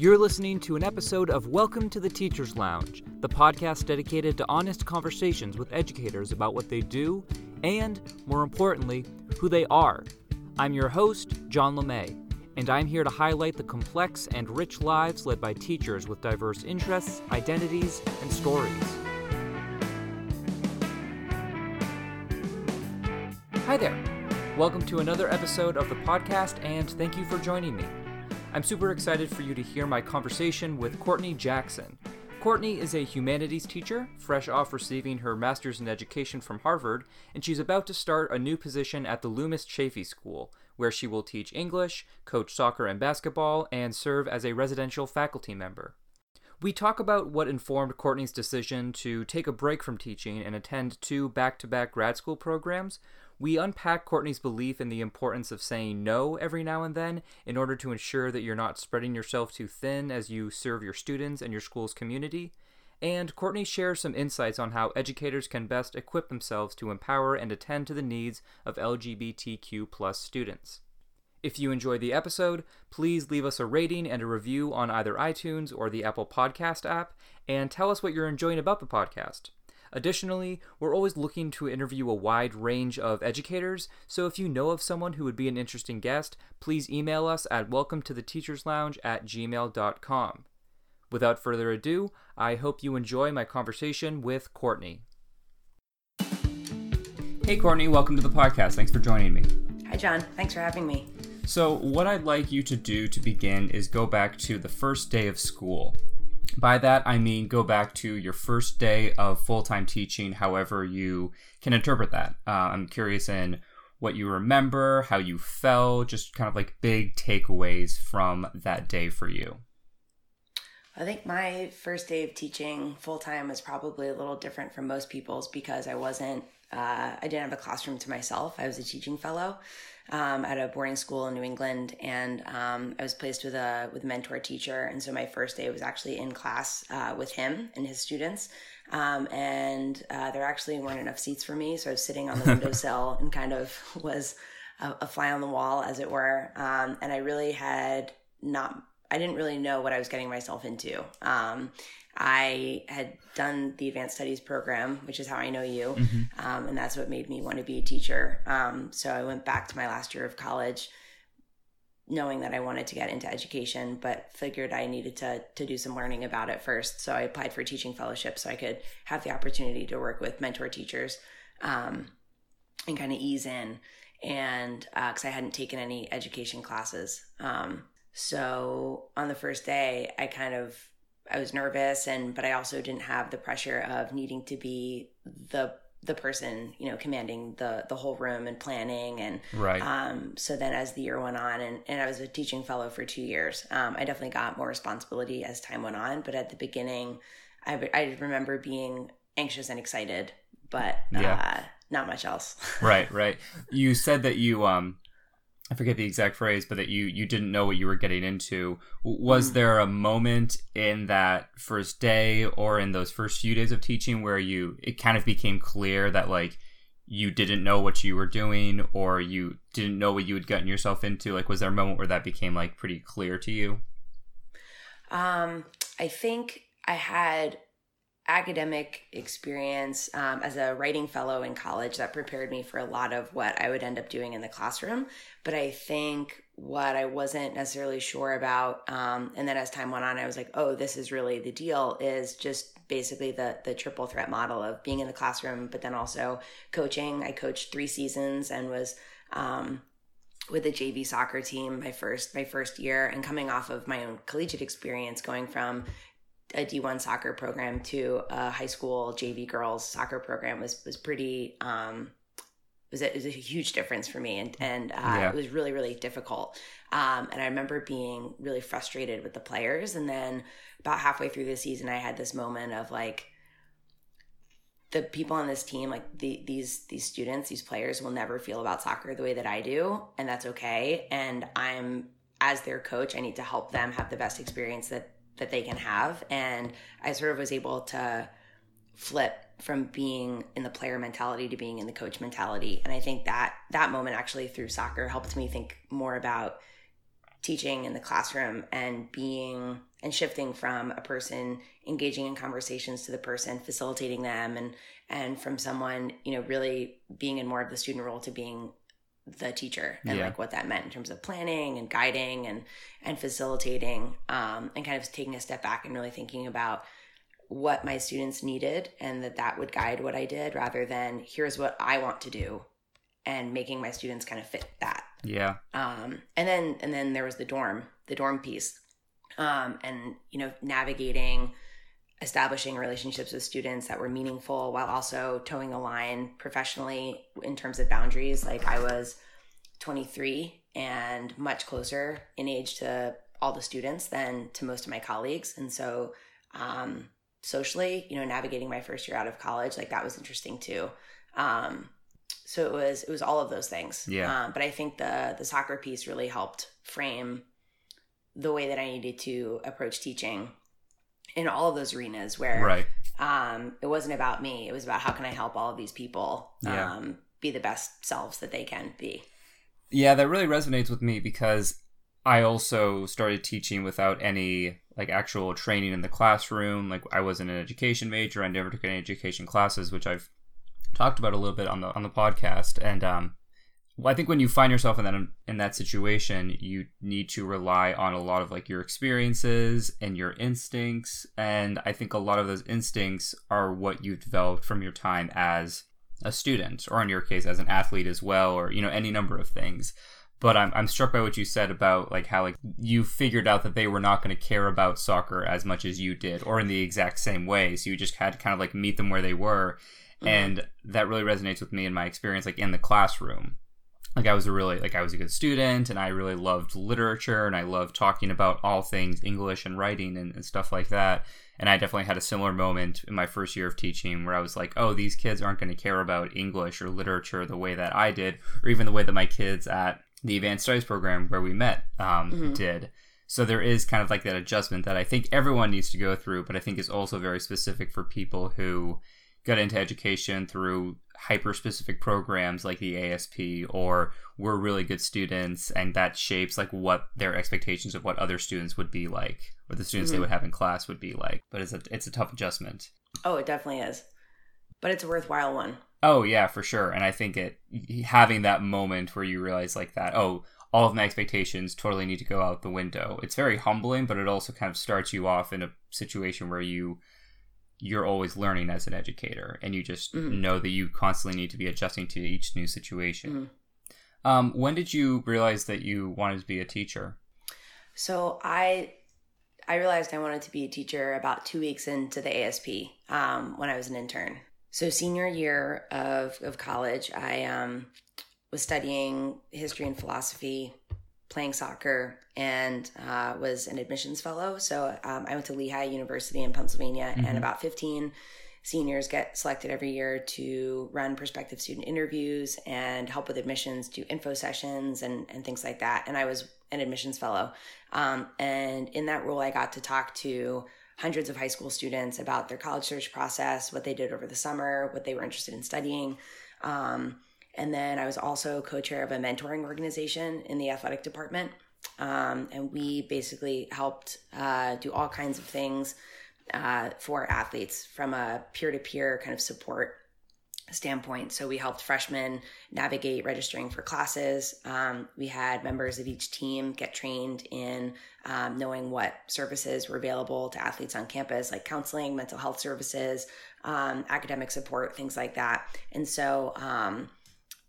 You're listening to an episode of Welcome to the Teacher's Lounge, the podcast dedicated to honest conversations with educators about what they do and, more importantly, who they are. I'm your host, John LeMay, and I'm here to highlight the complex and rich lives led by teachers with diverse interests, identities, and stories. Hi there. Welcome to another episode of the podcast, and thank you for joining me. I'm super excited for you to hear my conversation with Courtney Jackson. Courtney is a humanities teacher, fresh off receiving her master's in education from Harvard, and she's about to start a new position at the Loomis Chaffee School, where she will teach English, coach soccer and basketball, and serve as a residential faculty member. We talk about what informed Courtney's decision to take a break from teaching and attend two back to back grad school programs, we unpack Courtney's belief in the importance of saying no every now and then in order to ensure that you're not spreading yourself too thin as you serve your students and your school's community. And Courtney shares some insights on how educators can best equip themselves to empower and attend to the needs of LGBTQ students. If you enjoyed the episode, please leave us a rating and a review on either iTunes or the Apple Podcast app, and tell us what you're enjoying about the podcast. Additionally, we're always looking to interview a wide range of educators, so if you know of someone who would be an interesting guest, please email us at welcome to the teachers lounge at gmail.com. Without further ado, I hope you enjoy my conversation with Courtney. Hey, Courtney, welcome to the podcast. Thanks for joining me. Hi, John. Thanks for having me. So, what I'd like you to do to begin is go back to the first day of school. By that, I mean go back to your first day of full time teaching, however you can interpret that. Uh, I'm curious in what you remember, how you felt, just kind of like big takeaways from that day for you. I think my first day of teaching full time was probably a little different from most people's because I wasn't, uh, I didn't have a classroom to myself. I was a teaching fellow um, at a boarding school in New England, and um, I was placed with a with a mentor teacher. And so my first day was actually in class uh, with him and his students. Um, and uh, there actually weren't enough seats for me, so I was sitting on the windowsill and kind of was a, a, fly on the wall, as it were. Um, and I really had not. I didn't really know what I was getting myself into. Um, I had done the advanced studies program, which is how I know you, mm-hmm. um, and that's what made me want to be a teacher. Um, so I went back to my last year of college, knowing that I wanted to get into education, but figured I needed to to do some learning about it first. So I applied for a teaching fellowship so I could have the opportunity to work with mentor teachers um, and kind of ease in, and because uh, I hadn't taken any education classes. Um, so on the first day, I kind of I was nervous and but I also didn't have the pressure of needing to be the the person you know commanding the the whole room and planning and right. um so then as the year went on and, and i was a teaching fellow for two years um i definitely got more responsibility as time went on. But at the beginning i, I remember being anxious and excited but yeah. uh not much else. Right right. You said that you um I forget the exact phrase, but that you you didn't know what you were getting into. Was mm. there a moment in that first day or in those first few days of teaching where you it kind of became clear that like you didn't know what you were doing or you didn't know what you had gotten yourself into? Like was there a moment where that became like pretty clear to you? Um, I think I had academic experience um, as a writing fellow in college that prepared me for a lot of what I would end up doing in the classroom. But I think what I wasn't necessarily sure about, um, and then as time went on, I was like, oh, this is really the deal. Is just basically the the triple threat model of being in the classroom, but then also coaching. I coached three seasons and was. Um, with the JV soccer team my first my first year and coming off of my own collegiate experience going from a D1 soccer program to a high school JV girls soccer program was was pretty um was a, was a huge difference for me and and uh, yeah. it was really really difficult. Um, and I remember being really frustrated with the players. And then about halfway through the season I had this moment of like the people on this team like the, these these students these players will never feel about soccer the way that I do. And that's okay. And I'm as their coach I need to help them have the best experience that that they can have. And I sort of was able to flip from being in the player mentality to being in the coach mentality. And I think that that moment actually through soccer helped me think more about teaching in the classroom and being and shifting from a person engaging in conversations to the person facilitating them and and from someone you know really being in more of the student role to being the teacher and Yeah. like what that meant in terms of planning and guiding and and facilitating um, and kind of taking a step back and really thinking about what my students needed and that that would guide what I did rather than here's what I want to do and making my students kind of fit that Yeah. um, and then and then there was the dorm the dorm piece um, and you know navigating establishing relationships with students that were meaningful while also toeing a line professionally in terms of boundaries. Like i was 23 and much closer in age to all the students than to most of my colleagues. And so um, socially you know navigating my first year out of college like that was interesting too. Um, so it was it was all of those things. Yeah. um, but i think the the soccer piece really helped frame the way that i needed to approach teaching in all of those arenas where Right. um, it wasn't about me it was about how can i help all of these people Yeah. um, be the best selves that they can be Yeah, that really resonates with me because I also started teaching without any like actual training in the classroom. Like I wasn't an education major. I never took any education classes, which I've talked about a little bit on the on the podcast. And um, well, I think when you find yourself in that in that situation, you need to rely on a lot of like your experiences and your instincts. And I think a lot of those instincts are what you've developed from your time as a student, or in your case, as an athlete as well, or you know any number of things. But I'm I'm struck by what you said about like how like you figured out that they were not going to care about soccer as much as you did, or in the exact same way. So you just had to kind of like meet them where they were, mm-hmm. and that really resonates with me in my experience like in the classroom like i was a really like i was a good student and i really loved literature and i loved talking about all things english and writing and, and stuff like that and i definitely had a similar moment in my first year of teaching where i was like oh these kids aren't going to care about english or literature the way that i did or even the way that my kids at the advanced studies program where we met um, Mhm. did so there is kind of like that adjustment that i think everyone needs to go through but i think is also very specific for people who got into education through hyper specific programs like the ASP or were really good students and that shapes like what their expectations of what other students would be like or the students they Mhm. would have in class would be like. But it's a it's a tough adjustment. Oh it definitely is. But it's a worthwhile one. Oh yeah for sure. And i think it having that moment where you realize like that oh all of my expectations totally need to go out the window. It's very humbling but it also kind of starts you off in a situation where you you're always learning as an educator and you just Mhm. know that you constantly need to be adjusting to each new situation Mhm. um, when did you realize that you wanted to be a teacher So I I realized I wanted to be a teacher about two weeks into the ASP um, when I was an intern. So senior year of, of college, I um, was studying history and philosophy, playing soccer, and uh, was an admissions fellow. So um, I went to Lehigh University in Pennsylvania, Mhm. and about 15 seniors get selected every year to run prospective student interviews and help with admissions, do info sessions, and, and things like that. And I was an admissions fellow. Um, and in that role, I got to talk to hundreds of high school students about their college search process, what they did over the summer, what they were interested in studying. Um, and then I was also co chair of a mentoring organization in the athletic department. Um, and we basically helped uh, do all kinds of things uh, for athletes from a peer to peer kind of support standpoint. So we helped freshmen navigate registering for classes. Um, we had members of each team get trained in um, knowing what services were available to athletes on campus, like counseling, mental health services, um, academic support, things like that. And so um,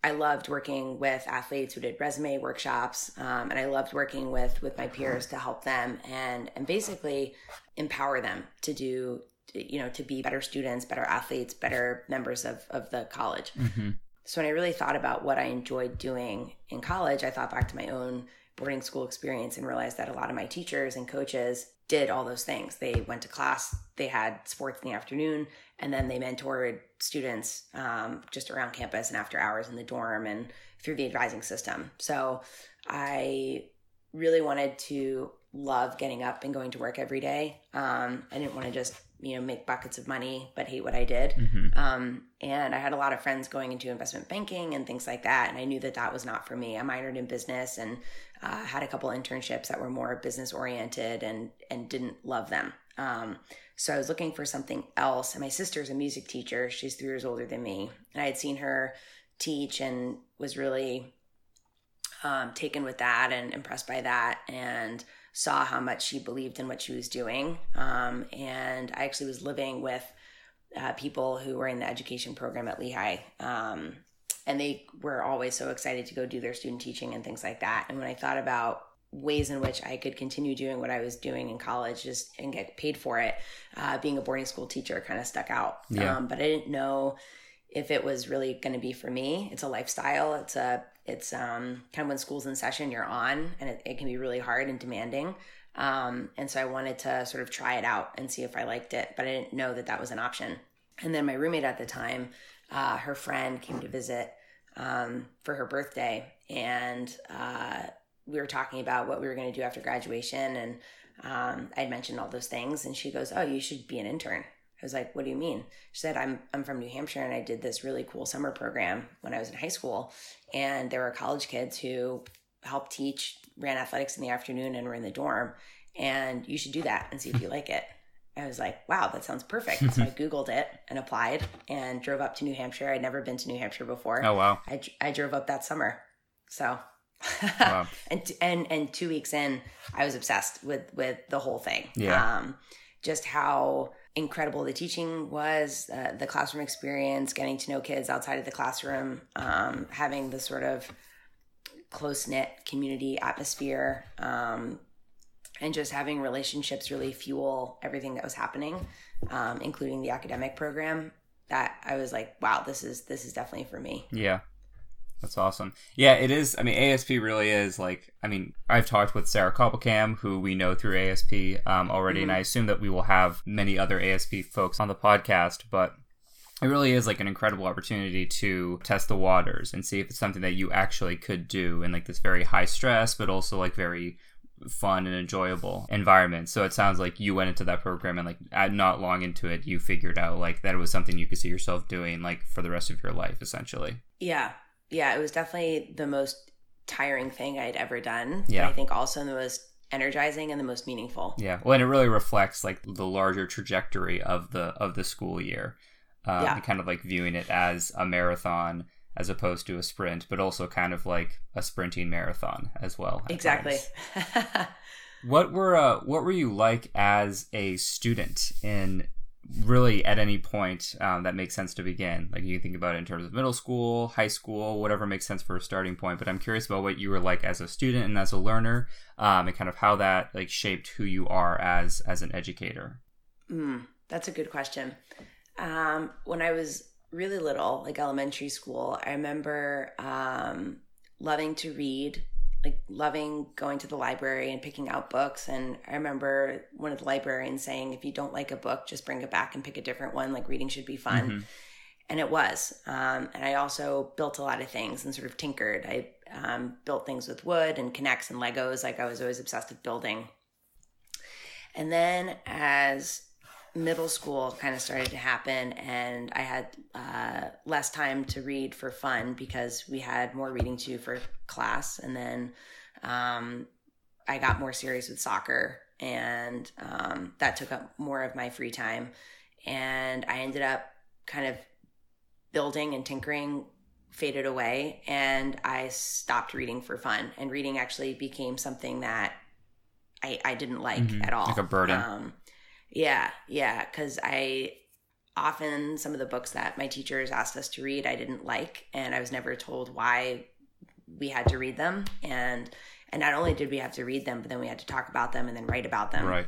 I loved working with athletes who did resume workshops, um, and I loved working with with my peers to help them and and basically empower them to do you know to be better students, better athletes, better members of of the college. mm-hmm. So when I really thought about what I enjoyed doing in college, I thought back to my own boarding school experience and realized that a lot of my teachers and coaches did all those things. They went to class, they had sports in the afternoon, and then they mentored students um, just around campus and after hours in the dorm and through the advising system. So I really wanted to love getting up and going to work every day. Um, I didn't want to just you know make buckets of money but hate what i did Mhm. um, and i had a lot of friends going into investment banking and things like that and i knew that that was not for me i minored in business and uh, had a couple internships that were more business oriented and and didn't love them um, so i was looking for something else and my sister's a music teacher she's three years older than me and i had seen her teach and was really um, taken with that and impressed by that and saw how much she believed in what she was doing. Um, and I actually was living with uh, people who were in the education program at Lehigh. Um, and they were always so excited to go do their student teaching and things like that. And when I thought about ways in which I could continue doing what I was doing in college just and get paid for it, uh, being a boarding school teacher kind of stuck out. Yeah. Um, but I didn't know if it was really going to be for me. It's a lifestyle. It's a it's um, kind of when school's in session, you're on, and it, it can be really hard and demanding. Um, and so I wanted to sort of try it out and see if I liked it, but I didn't know that that was an option. And then my roommate at the time, uh, her friend came to visit um, for her birthday, and uh, we were talking about what we were going to do after graduation. And um, I'd mentioned all those things, and she goes, "Oh, you should be an intern." I was like, "What do you mean?" She said, "I'm I'm from New Hampshire, and I did this really cool summer program when I was in high school, and there were college kids who helped teach, ran athletics in the afternoon, and were in the dorm, and you should do that and see if you like it." I was like, "Wow, that sounds perfect." so I googled it and applied, and drove up to New Hampshire. I'd never been to New Hampshire before. Oh wow. I, I drove up that summer. So, Wow. and and and two weeks in, I was obsessed with with the whole thing. Yeah. Um, just how incredible the teaching was, uh, the classroom experience, getting to know kids outside of the classroom, um, having the sort of close knit community atmosphere, um, and just having relationships really fuel everything that was happening, um, including the academic program. That I was like, wow, this is this is definitely for me. Yeah. That's awesome. Yeah, it is. I mean, ASP really is like. I mean, I've talked with Sarah Koppelkam, who we know through ASP um, already, and I assume that we will have many other ASP folks on the podcast. But it really is like an incredible opportunity to test the waters and see if it's something that you actually could do in like this very high stress, but also like very fun and enjoyable environment. So it sounds like you went into that program and like not long into it, you figured out like that it was something you could see yourself doing like for the rest of your life, essentially. Yeah. Yeah. It was definitely the most tiring thing I'd ever done. Yeah. But I think also the most energizing and the most meaningful. Yeah, well, and it really reflects like the larger trajectory of the of the school year. Um, Yeah. kind of like viewing it as a marathon as opposed to a sprint, but also kind of like a sprinting marathon as well. Exactly. What were uh, what were you like as a student in really at any point um, that makes sense to begin? Like you can think about it in terms of middle school, high school, whatever makes sense for a starting point. But I'm curious about what you were like as a student and as a learner, um, and kind of how that like shaped who you are as as an educator. Mm, that's a good question. Um, when I was really little, like elementary school, I remember um, loving to read, like loving going to the library and picking out books. And I remember one of the librarians saying, if you don't like a book, just bring it back and pick a different one. Like reading should be fun. Mhm. And it was. Um, and I also built a lot of things and sort of tinkered. I um, built things with wood and K'NEX and Legos. Like I was always obsessed with building. And then as middle school kind of started to happen and i had uh, less time to read for fun because we had more reading to for class and then um, i got more serious with soccer and um, that took up more of my free time and i ended up kind of building and tinkering faded away and i stopped reading for fun and reading actually became something that i, I didn't like Mhm. at all Like a burden. um, yeah, yeah, because I often some of the books that my teachers asked us to read I didn't like, and I was never told why we had to read them. And and not only did we have to read them, but then we had to talk about them and then write about them. Right.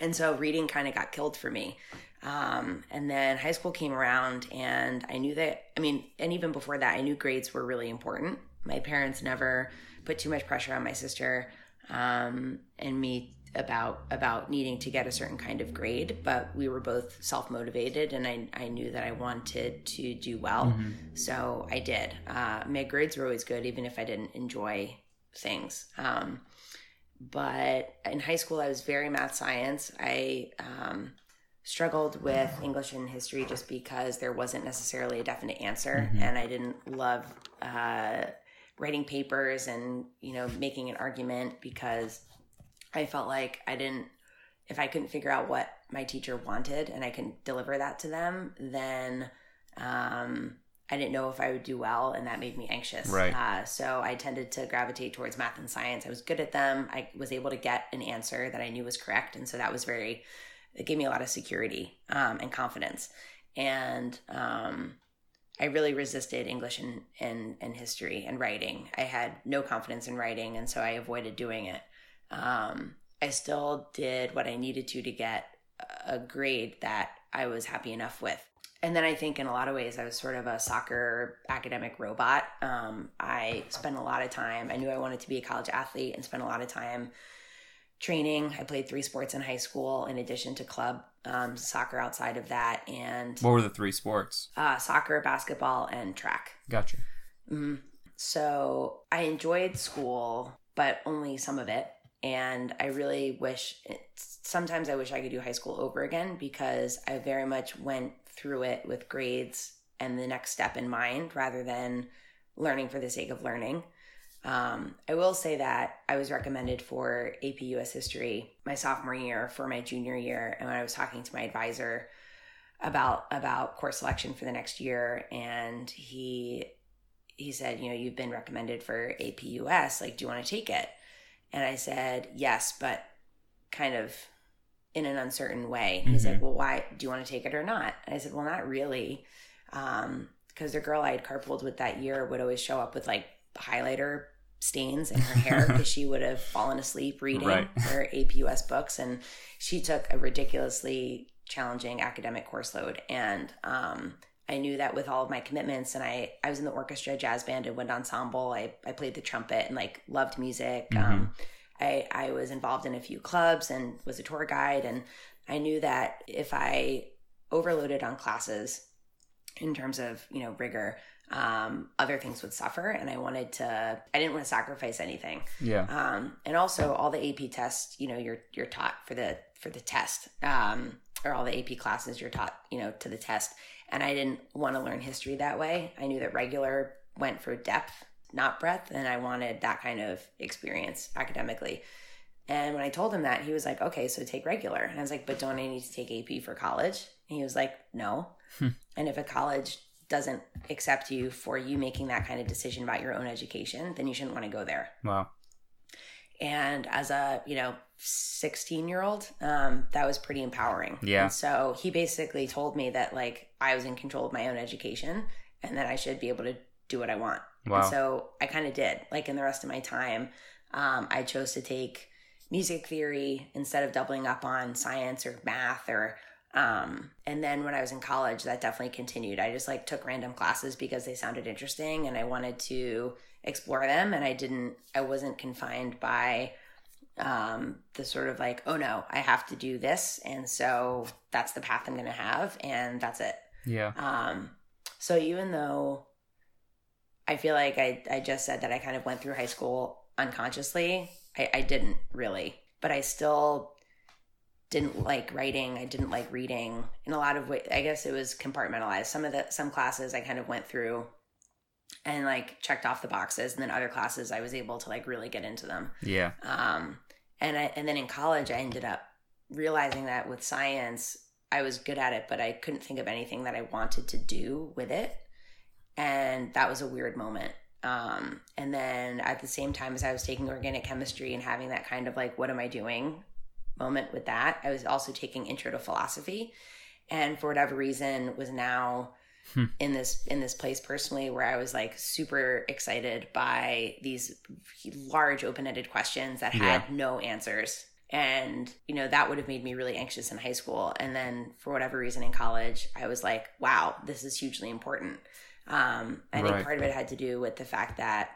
And so reading kind of got killed for me. Um, and then high school came around, and I knew that. I mean, and even before that, I knew grades were really important. My parents never put too much pressure on my sister um, and me about about needing to get a certain kind of grade, but we were both self motivated, and I I knew that I wanted to do well, Mhm. so I did. Uh, my grades were always good, even if I didn't enjoy things. Um, but in high school, I was very math science. I um, struggled with English and history just because there wasn't necessarily a definite answer, and I didn't love uh, writing papers and you know making an argument because I felt like I didn't. If I couldn't figure out what my teacher wanted and I couldn't deliver that to them, then um, I didn't know if I would do well, and that made me anxious. Right. Uh, so I tended to gravitate towards math and science. I was good at them. I was able to get an answer that I knew was correct, and so that was very. It gave me a lot of security um, and confidence, and um, I really resisted English and, and and history and writing. I had no confidence in writing, and so I avoided doing it. Um, I still did what I needed to to get a grade that I was happy enough with. And then I think in a lot of ways I was sort of a soccer academic robot. Um, I spent a lot of time. I knew I wanted to be a college athlete and spent a lot of time training. I played three sports in high school in addition to club um, soccer outside of that, and What were the three sports? uh, soccer, basketball, and track. Gotcha. Mhm. So I enjoyed school, but only some of it. And I really wish, sometimes I wish I could do high school over again because I very much went through it with grades and the next step in mind rather than learning for the sake of learning. Um, I will say that I was recommended for AP US History my sophomore year for my junior year, and when I was talking to my advisor about about course selection for the next year, and he he said, you know, you've been recommended for AP US, like, do you want to take it? And I said, yes, but kind of in an uncertain way. He said, well, why do you want to take it or not? And I said, well, not really. Um, because the girl I had carpooled with that year would always show up with like highlighter stains in her hair because she would have fallen asleep reading Right. her APUS books. And she took a ridiculously challenging academic course load. And um, I knew that with all of my commitments, and I, I was in the orchestra, jazz band, and wind ensemble. I, I played the trumpet and like loved music. Um, I, I was involved in a few clubs and was a tour guide. And I knew that if I overloaded on classes in terms of, you know, rigor, um, other things would suffer. And I wanted to, I didn't want to sacrifice anything. Yeah. Um, and also all the AP tests, you know, you're, you're taught for the, for the test, um, or all the AP classes you're taught, you know, to the test. And I didn't want to learn history that way. I knew that regular went for depth, not breadth. And I wanted that kind of experience academically. And when I told him that, he was like, okay, so take regular. And I was like, but don't I need to take AP for college? And he was like, no. Hmm. and if a college doesn't accept you for you making that kind of decision about your own education, then you shouldn't want to go there. Wow. And as a, you know, 16 year old, um, that was pretty empowering. Yeah. And so he basically told me that like I was in control of my own education and that I should be able to do what I want. Wow. And so I kind of did. Like in the rest of my time, um, I chose to take music theory instead of doubling up on science or math or um and then when i was in college that definitely continued i just like took random classes because they sounded interesting and i wanted to explore them and i didn't i wasn't confined by um the sort of like oh no i have to do this and so that's the path i'm going to have and that's it Yeah. um, so even though I feel like I, I just said that I kind of went through high school unconsciously, I, I didn't really, but I still didn't like writing. I didn't like reading in a lot of ways. I guess it was compartmentalized. Some of the, some classes I kind of went through and like checked off the boxes. And then other classes I was able to like really get into them. Yeah. Um, and I, and then in college, I ended up realizing that with science, I was good at it, but I couldn't think of anything that I wanted to do with it. And that was a weird moment. Um, and then at the same time as I was taking organic chemistry and having that kind of like, what am I doing moment with that, I was also taking intro to philosophy. And for whatever reason, was now Hmm. in this in this place personally where I was like super excited by these large open-ended questions that had no answers. And you know that would have made me really anxious in high school. And then for whatever reason in college i was like wow this is hugely important. Um, i think part of it had to do with the fact that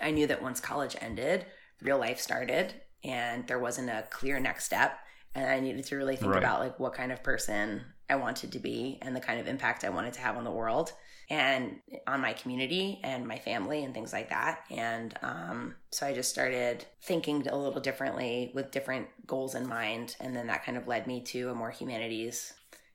i knew that once college ended real life started and there wasn't a clear next step. And i needed to really think Right. about like what kind of person i wanted to be and the kind of impact i wanted to have on the world and on my community and my family and things like that. And um, so I just started thinking a little differently with different goals in mind. And then that kind of led me to a more humanities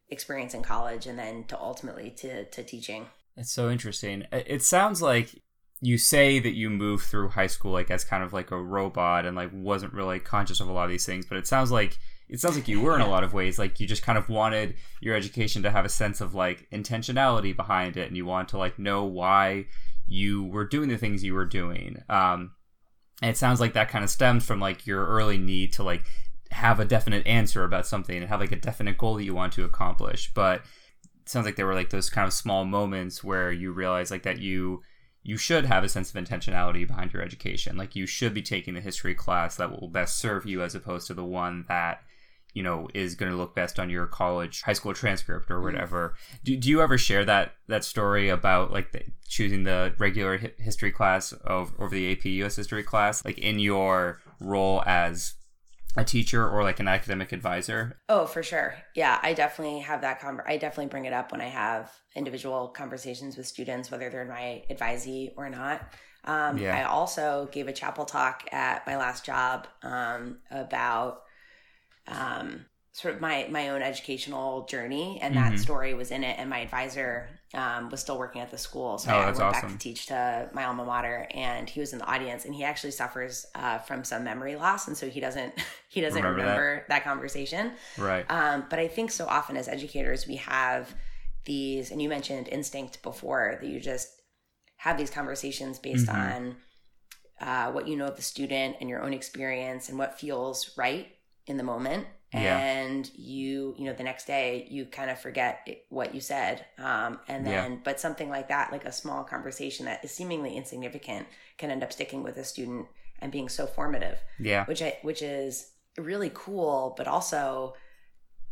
experience in college and then to ultimately to, to teaching. It's so interesting. It sounds like you say that you moved through high school like as kind of like a robot and like wasn't really conscious of a lot of these things, but it sounds like it sounds like you were in a lot of ways like you just kind of wanted your education to have a sense of like intentionality behind it and you want to like know why you were doing the things you were doing. Um and it sounds like that kind of stems from like your early need to like have a definite answer about something and have like a definite goal that you want to accomplish. But it sounds like there were like those kind of small moments where you realize like that you you should have a sense of intentionality behind your education. Like you should be taking the history class that will best serve you as opposed to the one that you know is going to look best on your college high school transcript or mm. whatever do, do you ever share that that story about like the, choosing the regular hi- history class of, over the ap us history class like in your role as a teacher or like an academic advisor oh for sure yeah i definitely have that con- i definitely bring it up when i have individual conversations with students whether they're my advisee or not um, yeah. i also gave a chapel talk at my last job um, about um, sort of my my own educational journey, and mm-hmm. that story was in it. And my advisor um, was still working at the school, so oh, I went awesome. back to teach to my alma mater, and he was in the audience, and he actually suffers uh, from some memory loss, and so he doesn't he doesn't remember, remember that. that. conversation. Right. Um, but I think so often as educators we have these, and you mentioned instinct before that you just have these conversations based mm-hmm. on. Uh, what you know of the student and your own experience and what feels right in the moment and yeah. you you know the next day you kind of forget what you said um, and then yeah. but something like that like a small conversation that is seemingly insignificant can end up sticking with a student and being so formative yeah which I, which is really cool but also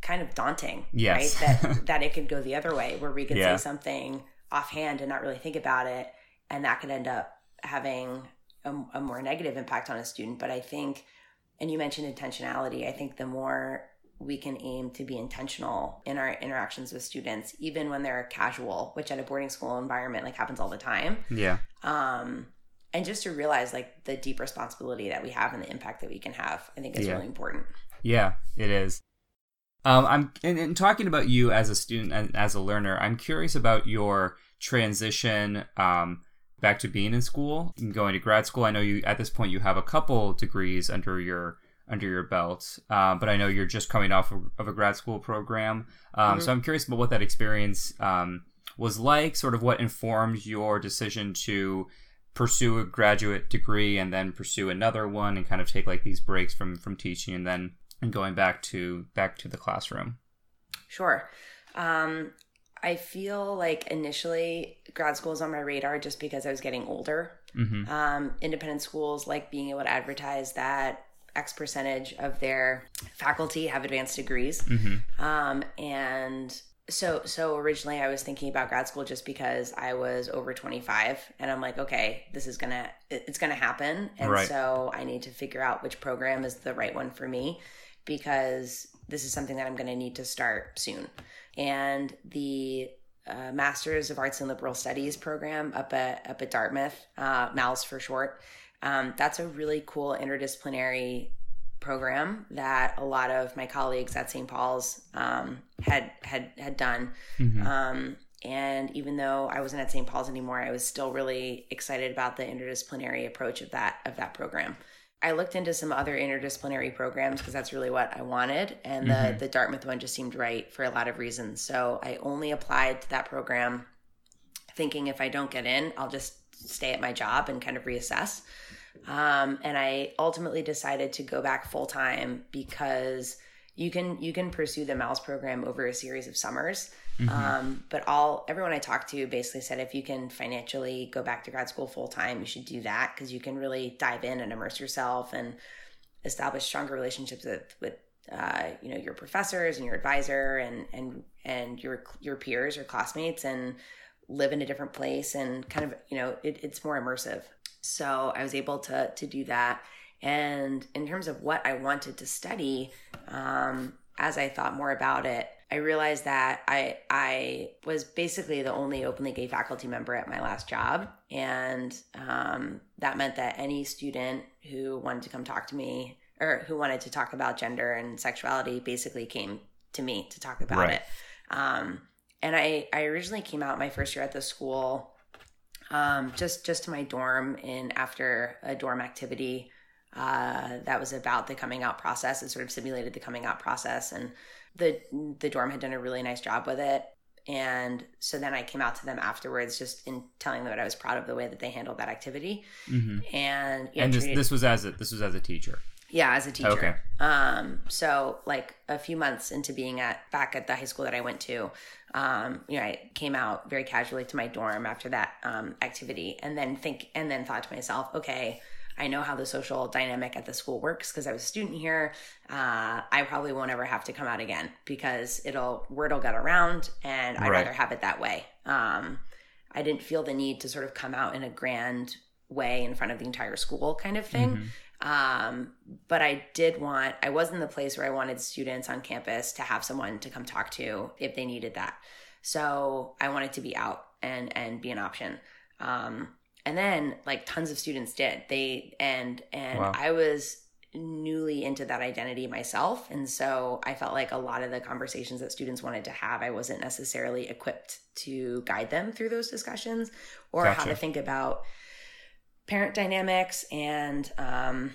kind of daunting yes. right that that it could go the other way where we could yeah. say something offhand and not really think about it and that could end up having a, a more negative impact on a student but i think and you mentioned intentionality. I think the more we can aim to be intentional in our interactions with students, even when they're casual, which at a boarding school environment like happens all the time. Yeah. Um, and just to realize like the deep responsibility that we have and the impact that we can have, I think is yeah. really important. Yeah, it is. Um, I'm in, in talking about you as a student and as a learner. I'm curious about your transition um, back to being in school and going to grad school. I know you at this point you have a couple degrees under your under your belt, uh, but I know you're just coming off of, of a grad school program. Um, mm-hmm. So I'm curious about what that experience um, was like. Sort of what informed your decision to pursue a graduate degree and then pursue another one, and kind of take like these breaks from from teaching and then and going back to back to the classroom. Sure. Um, I feel like initially grad school was on my radar just because I was getting older. Mm-hmm. Um, independent schools like being able to advertise that X percentage of their faculty have advanced degrees. Mm-hmm. Um, and so so originally I was thinking about grad school just because I was over 25 and I'm like okay this is gonna it's gonna happen and right. so I need to figure out which program is the right one for me because this is something that I'm gonna need to start soon and the uh, Masters of Arts and Liberal Studies program up at up at Dartmouth, uh, MALS for short. Um, that's a really cool interdisciplinary program that a lot of my colleagues at St. Paul's um, had had had done. Mm-hmm. Um, and even though I wasn't at St. Paul's anymore, I was still really excited about the interdisciplinary approach of that of that program. I looked into some other interdisciplinary programs because that's really what I wanted, and the mm-hmm. the Dartmouth one just seemed right for a lot of reasons. So I only applied to that program, thinking if I don't get in, I'll just stay at my job and kind of reassess. Um, and I ultimately decided to go back full time because you can you can pursue the MALS program over a series of summers. Mm-hmm. Um, but all everyone I talked to basically said if you can financially go back to grad school full time, you should do that because you can really dive in and immerse yourself and establish stronger relationships with with uh, you know your professors and your advisor and and and your your peers or classmates and live in a different place and kind of you know it, it's more immersive. So I was able to to do that. And in terms of what I wanted to study, um, as I thought more about it, I realized that I I was basically the only openly gay faculty member at my last job, and um, that meant that any student who wanted to come talk to me or who wanted to talk about gender and sexuality basically came to me to talk about right. it. Um, and I, I originally came out my first year at the school um, just just to my dorm in after a dorm activity uh, that was about the coming out process. It sort of simulated the coming out process, and the the dorm had done a really nice job with it. And so then I came out to them afterwards, just in telling them that I was proud of the way that they handled that activity. Mm-hmm. And yeah, and this, treated, this was as a this was as a teacher. Yeah, as a teacher. Okay. Um, so like a few months into being at back at the high school that I went to, um, you know, I came out very casually to my dorm after that um, activity, and then think and then thought to myself, okay, I know how the social dynamic at the school works because I was a student here. Uh, I probably won't ever have to come out again because it'll word will get around, and I'd right. rather have it that way. Um, I didn't feel the need to sort of come out in a grand way in front of the entire school, kind of thing. Mm-hmm. Um, but I did want, I was in the place where I wanted students on campus to have someone to come talk to if they needed that. So I wanted to be out and, and be an option. Um, and then like tons of students did they, and, and wow. I was newly into that identity myself. And so I felt like a lot of the conversations that students wanted to have, I wasn't necessarily equipped to guide them through those discussions or gotcha. how to think about parent dynamics and um,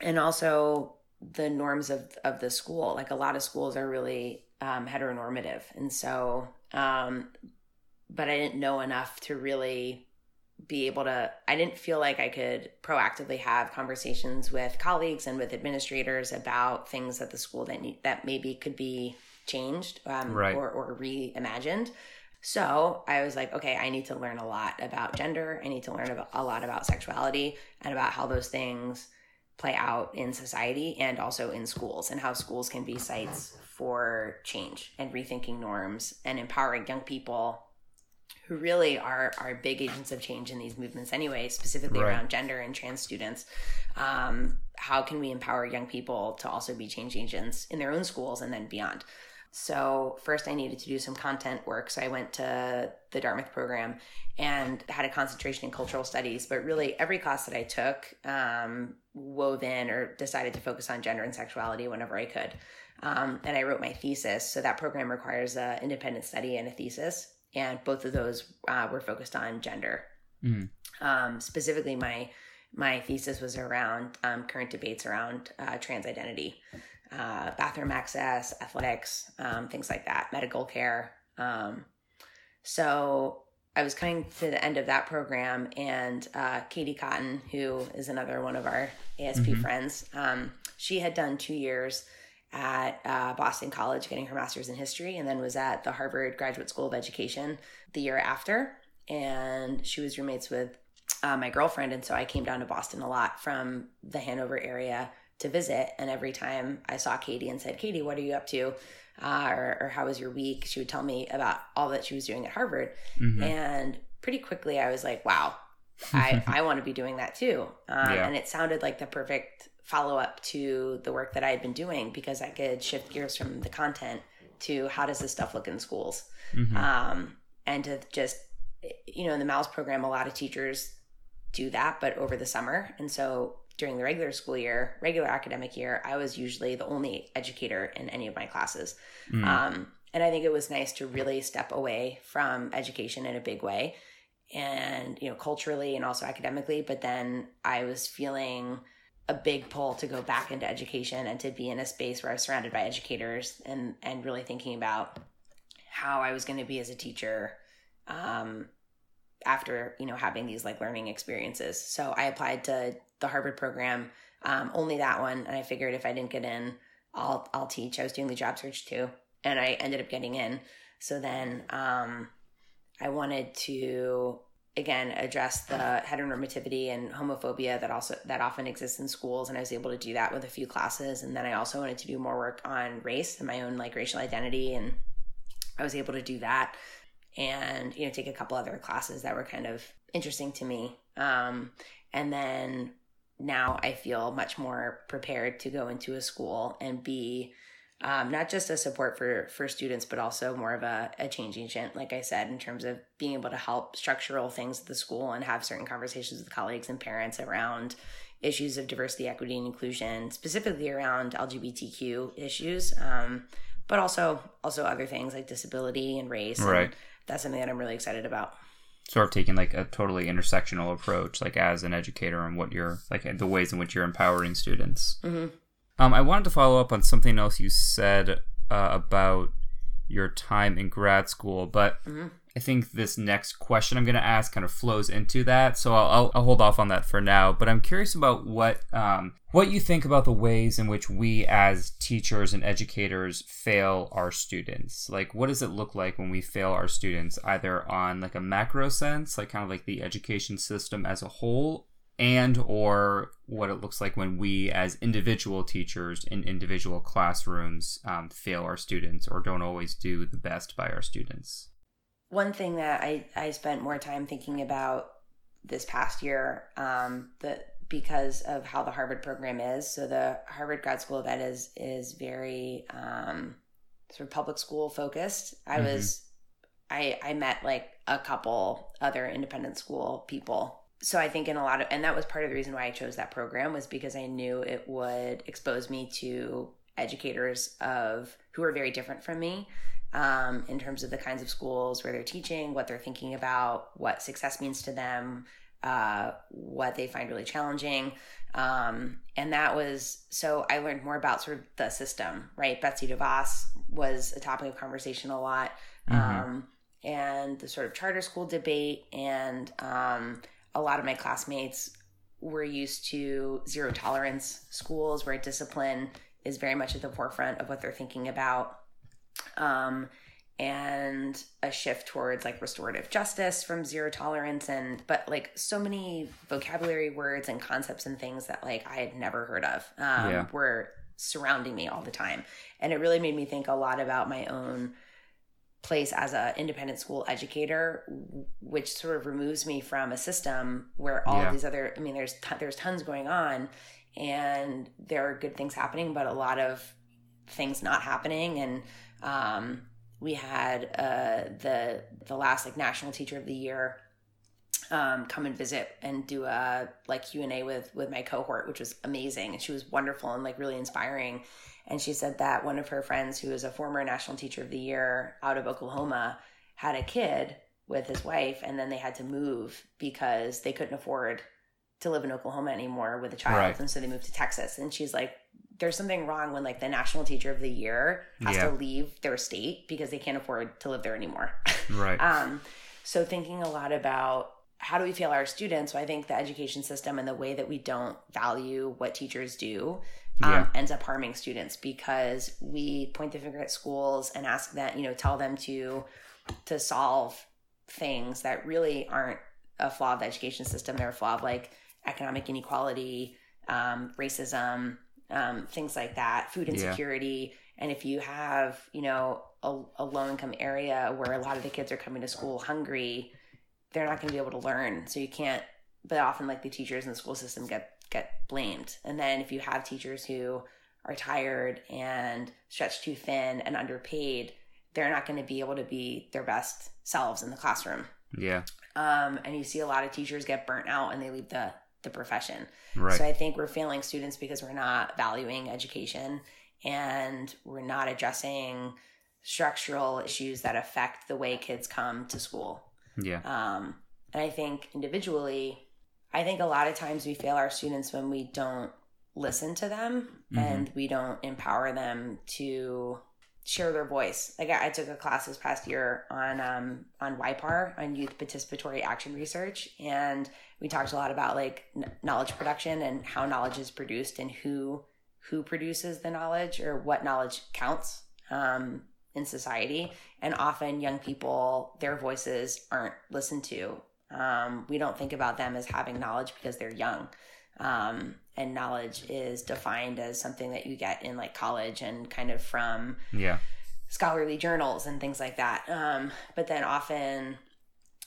and also the norms of of the school. Like a lot of schools are really um, heteronormative, and so um, but I didn't know enough to really be able to i didn't feel like i could proactively have conversations with colleagues and with administrators about things at the school that need, that maybe could be changed um, right. or, or reimagined so I was like, okay, I need to learn a lot about gender. I need to learn about, a lot about sexuality and about how those things play out in society and also in schools and how schools can be sites for change and rethinking norms and empowering young people who really are are big agents of change in these movements anyway specifically right. around gender and trans students um, how can we empower young people to also be change agents in their own schools and then beyond so first I needed to do some content work. So I went to the Dartmouth program and had a concentration in cultural studies. But really, every class that I took um, wove in or decided to focus on gender and sexuality whenever I could. Um, and I wrote my thesis. So that program requires an independent study and a thesis, and both of those uh, were focused on gender. Mm. Um, specifically, my my thesis was around um, current debates around uh, trans identity uh, bathroom access, athletics, um, things like that, medical care. Um, so I was coming to the end of that program, and uh, Katie Cotton, who is another one of our ASP mm-hmm. friends, um, she had done two years at uh, Boston College getting her master's in history, and then was at the Harvard Graduate School of Education the year after. And she was roommates with uh, my girlfriend, and so I came down to Boston a lot from the Hanover area to visit. And every time I saw Katie and said, Katie, what are you up to? Uh, or, or, how was your week? She would tell me about all that she was doing at Harvard. Mm-hmm. And pretty quickly I was like, wow, I, I want to be doing that too. Um, yeah. And it sounded like the perfect follow up to the work that I had been doing because I could shift gears from the content to how does this stuff look in schools? Mm-hmm. Um, and to just, you know, in the MALS program, a lot of teachers do that, but over the summer. And so during the regular school year, regular academic year, I was usually the only educator in any of my classes. Mm. Um, and I think it was nice to really step away from education in a big way and, you know, culturally and also academically. But then I was feeling a big pull to go back into education and to be in a space where I was surrounded by educators and, and really thinking about how I was going to be as a teacher. Um, after you know having these like learning experiences so i applied to the Harvard program, um, only that one. And I figured if I didn't get in, I'll I'll teach. I was doing the job search too, and I ended up getting in. So then um, I wanted to again address the heteronormativity and homophobia that also that often exists in schools and i was able to do that with a few classes and then i also wanted to do more work on race and my own like racial identity and i was able to do that and you know take a couple other classes that were kind of interesting to me. Um, and then now I feel much more prepared to go into a school and be um, not just a support for for students, but also more of a, a change agent, like I said, in terms of being able to help structural things at the school and have certain conversations with colleagues and parents around issues of diversity, equity, and inclusion, specifically around LGBTQ issues, um, but also also other things like disability and race. and Right. that's something that I'm really excited about. sort of taking like a totally intersectional approach, like as an educator and what you're like the ways in which you're empowering students. hmm Um, I wanted to follow up on something else you said uh, about your time in grad school, but Mhm. I think this next question I'm going to ask kind of flows into that. So I'll, I'll, I'll hold off on that for now. But I'm curious about what um, what you think about the ways in which we as teachers and educators fail our students. Like, what does it look like when we fail our students, either on like a macro sense, like kind of like the education system as a whole, and or what it looks like when we as individual teachers in individual classrooms um, fail our students or don't always do the best by our students One thing that I, I spent more time thinking about this past year, um, that because of how the Harvard program is. So the Harvard Grad School of Ed is is very um, sort of public school focused. I Mhm. was I I met like a couple other independent school people. So I think in a lot of and that was part of the reason why I chose that program was because I knew it would expose me to educators of who are very different from me um, in terms of the kinds of schools where they're teaching, what they're thinking about, what success means to them, uh, what they find really challenging. Um, and that was so I learned more about sort of the system, right? Betsy DeVos was a topic of conversation a lot. Mhm. Um, and the sort of charter school debate, and um, a lot of my classmates were used to zero tolerance schools where discipline is very much at the forefront of what they're thinking about um, and a shift towards like restorative justice from zero tolerance and but like so many vocabulary words and concepts and things that like i had never heard of um, Yeah. were surrounding me all the time and it really made me think a lot about my own place as an independent school educator which sort of removes me from a system where all Yeah. these other i mean there's t- there's tons going on and there are good things happening but a lot of things not happening and um, we had uh, the the last like national teacher of the year um, come and visit and do a like Q and A with with my cohort, which was amazing, and she was wonderful and like really inspiring. And she said that one of her friends, who is a former national teacher of the year out of Oklahoma, had a kid with his wife, and then they had to move because they couldn't afford to live in Oklahoma anymore with a child, Right. and so they moved to Texas. And she's like, "There's something wrong when like the national teacher of the year has Yeah. to leave their state because they can't afford to live there anymore." right Um, so thinking a lot about how do we fail our students? So I think the education system and the way that we don't value what teachers do um, Yeah. ends up harming students because we point the finger at schools and ask them, you know, tell them to to solve things that really aren't a flaw of the education system. They're a flaw of like economic inequality, um, racism, um, things like that, food Yeah. insecurity. And if you have, you know, a, a low income area where a lot of the kids are coming to school hungry, they're not going to be able to learn. So you can't. But often, like the teachers in the school system get get blamed. And then if you have teachers who are tired and stretched too thin and underpaid, they're not going to be able to be their best selves in the classroom. yeah Um, and you see a lot of teachers get burnt out and they leave the the profession. right So I think we're failing students because we're not valuing education and we're not addressing structural issues that affect the way kids come to school. yeah Um, and I think individually, I think a lot of times we fail our students when we don't listen to them Mhm. and we don't empower them to share their voice. Like I, I took a class this past year on um, on YPAR on youth participatory action research, and we talked a lot about like kn- knowledge production and how knowledge is produced and who who produces the knowledge or what knowledge counts um, in society. And often, young people, their voices aren't listened to. Um, we don't think about them as having knowledge because they're young. Um, and knowledge is defined as something that you get in like college and kind of from yeah scholarly journals and things like that. Um, but then often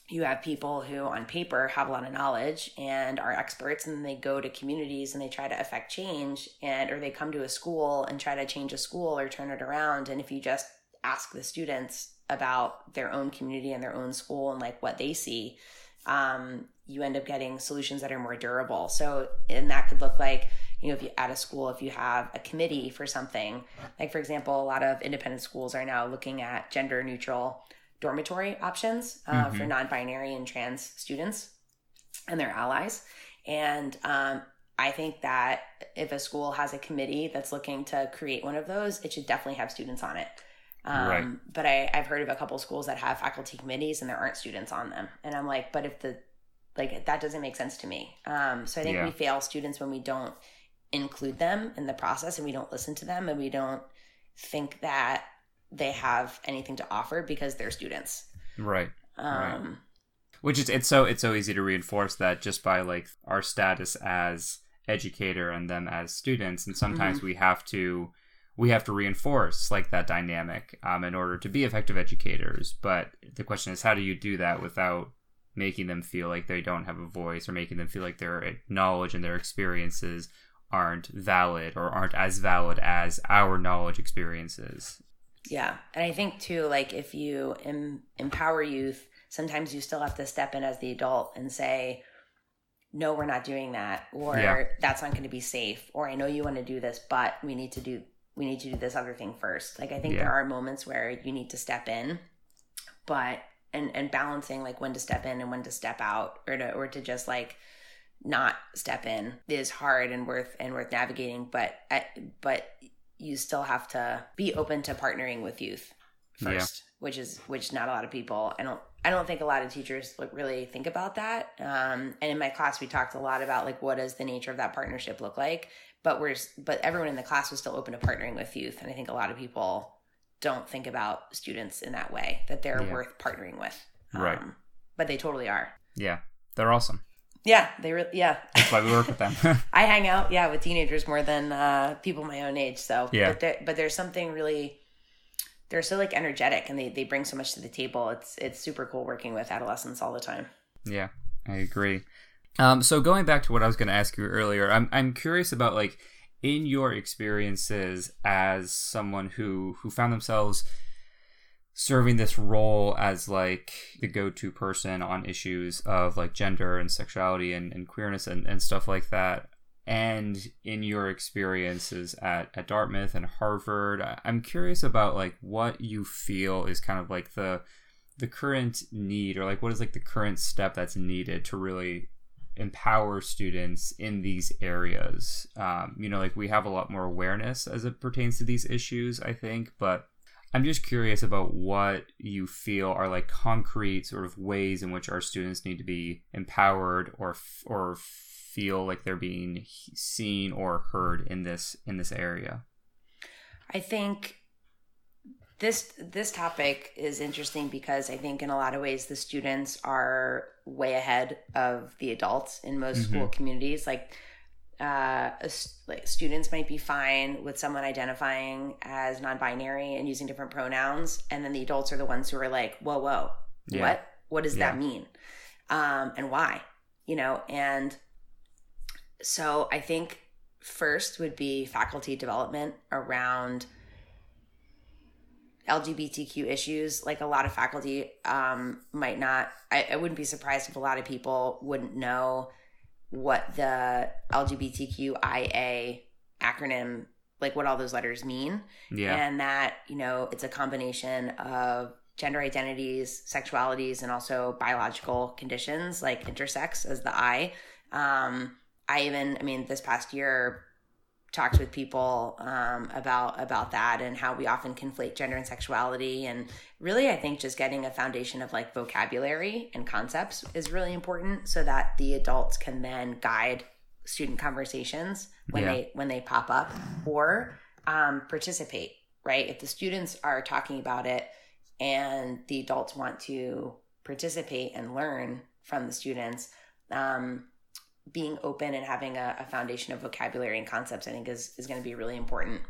you have people who on paper have a lot of knowledge and are experts and then they go to communities and they try to affect change and or they come to a school and try to change a school or turn it around and if you just ask the students about their own community and their own school and like what they see um, you end up getting solutions that are more durable so and that could look like you know, if you at a school, if you have a committee for something, like for example, a lot of independent schools are now looking at gender neutral dormitory options uh, mm-hmm. for non-binary and trans students and their allies. And um, I think that if a school has a committee that's looking to create one of those, it should definitely have students on it. Um, right. But I, I've heard of a couple schools that have faculty committees and there aren't students on them. And I'm like, but if the, like, that doesn't make sense to me. Um, so I think yeah. we fail students when we don't include them in the process and we don't listen to them and we don't think that they have anything to offer because they're students. Right. Um, right. Which is it's so it's so easy to reinforce that just by like our status as educator and them as students, and sometimes mm-hmm. we have to we have to reinforce like that dynamic um, in order to be effective educators. But the question is, how do you do that without making them feel like they don't have a voice or making them feel like their knowledge and their experiences aren't valid or aren't as valid as our knowledge experiences? Yeah. And I think too, like if you em- empower youth, sometimes you still have to step in as the adult and say, no, we're not doing that, or yeah. that's not going to be safe, or I know you want to do this, but we need to do we need to do this other thing first. Like I think yeah. there are moments where you need to step in, but and and balancing like when to step in and when to step out, or to or to just like not step in is hard and worth and worth navigating. But but you still have to be open to partnering with youth first, yeah. which is which not a lot of people. I don't I don't think a lot of teachers really think about that. Um, and in my class, we talked a lot about like what does the nature of that partnership look like. But we're but everyone in the class was still open to partnering with youth, and I think a lot of people don't think about students in that way that they're yeah. worth partnering with. Um, right. But they totally are. Yeah, they're awesome. Yeah, they really. Yeah, that's why we work with them. I hang out, yeah, with teenagers more than uh, people my own age. So yeah, but, but there's something really. They're so like energetic, and they they bring so much to the table. It's it's super cool working with adolescents all the time. Yeah, I agree. Um, so going back to what I was going to ask you earlier, I'm I'm curious about like in your experiences as someone who who found themselves serving this role as like the go-to person on issues of like gender and sexuality and, and queerness and, and stuff like that and in your experiences at, at dartmouth and harvard i'm curious about like what you feel is kind of like the the current need or like what is like the current step that's needed to really empower students in these areas um, you know like we have a lot more awareness as it pertains to these issues i think but I'm just curious about what you feel are like concrete sort of ways in which our students need to be empowered or or feel like they're being seen or heard in this in this area. I think this this topic is interesting because I think in a lot of ways the students are way ahead of the adults in most mm-hmm. school communities. Like uh, like students might be fine with someone identifying as non-binary and using different pronouns, and then the adults are the ones who are like, "Whoa, whoa, yeah. what? What does yeah. that mean? Um, and why?" You know, and so I think first would be faculty development around LGBTQ issues. Like a lot of faculty um, might not. I, I wouldn't be surprised if a lot of people wouldn't know what the LGBTQIA acronym, like what all those letters mean. Yeah. And that, you know, it's a combination of gender identities, sexualities, and also biological conditions like intersex as the I. Um, I even, I mean, this past year, talked with people um, about about that and how we often conflate gender and sexuality and really i think just getting a foundation of like vocabulary and concepts is really important so that the adults can then guide student conversations when yeah. they when they pop up or um, participate right if the students are talking about it and the adults want to participate and learn from the students um, being open and having a, a foundation of vocabulary and concepts, I think is is going to be really important.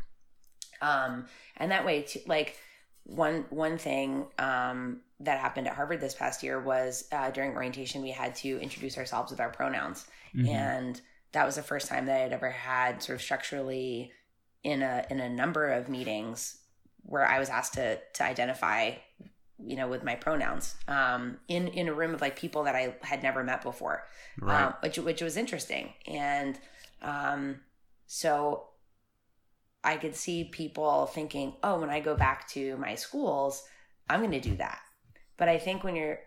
Um, and that way, to, like one one thing um, that happened at Harvard this past year was uh, during orientation we had to introduce ourselves with our pronouns, mm-hmm. and that was the first time that I'd ever had sort of structurally in a in a number of meetings where I was asked to to identify you know with my pronouns um in in a room of like people that i had never met before right. um which which was interesting and um so I could see people thinking, oh, when I go back to my schools, I'm going to do that. But I think when you're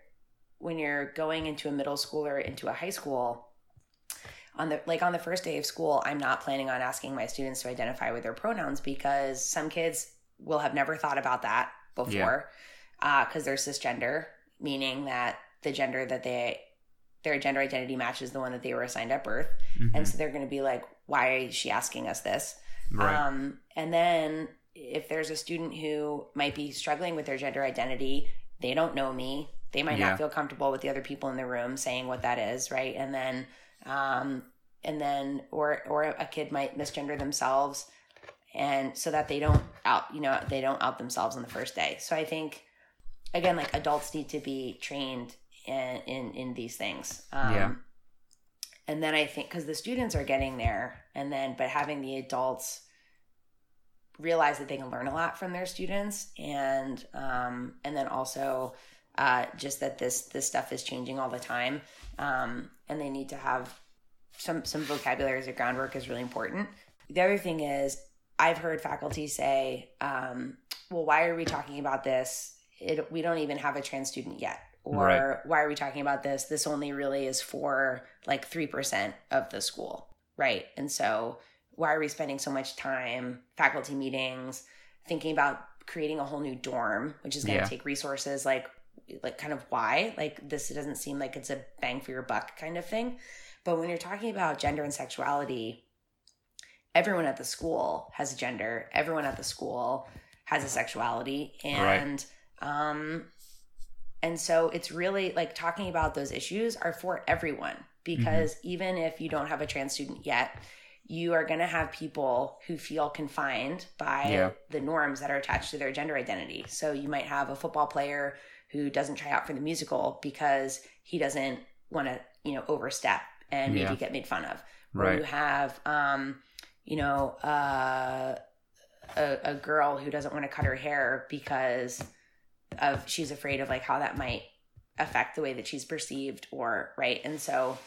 when you're going into a middle school or into a high school, on the like on the first day of school, I'm not planning on asking my students to identify with their pronouns because some kids will have never thought about that before because uh, they're cisgender, meaning that the gender that they their gender identity matches the one that they were assigned at birth, mm-hmm. and so they're going to be like, "Why is she asking us this?" Right. Um, and then if there's a student who might be struggling with their gender identity, they don't know me. They might yeah. not feel comfortable with the other people in the room saying what that is, right? And then, um, and then, or or a kid might misgender themselves, and so that they don't out, you know, they don't out themselves on the first day. So I think, again, like adults need to be trained in in, in these things. Um, yeah. And then I think because the students are getting there, and then but having the adults realize that they can learn a lot from their students and um, and then also uh, just that this this stuff is changing all the time um, and they need to have some some vocabulary as a groundwork is really important the other thing is i've heard faculty say um, well why are we talking about this it, we don't even have a trans student yet. Or right. why are we talking about this? This only really is for like 3% of the school. Right. And so why are we spending so much time faculty meetings thinking about creating a whole new dorm which is going to yeah. take resources like like kind of why? Like this doesn't seem like it's a bang for your buck kind of thing. But when you're talking about gender and sexuality everyone at the school has a gender. Everyone at the school has a sexuality. And right. Um and so it's really like talking about those issues are for everyone because mm-hmm. even if you don't have a trans student yet you are going to have people who feel confined by yeah. the norms that are attached to their gender identity. So you might have a football player who doesn't try out for the musical because he doesn't want to, you know, overstep and maybe yeah. get made fun of. Right. Or you have, um, you know, uh, a, a girl who doesn't want to cut her hair because of she's afraid of like how that might affect the way that she's perceived or right. And so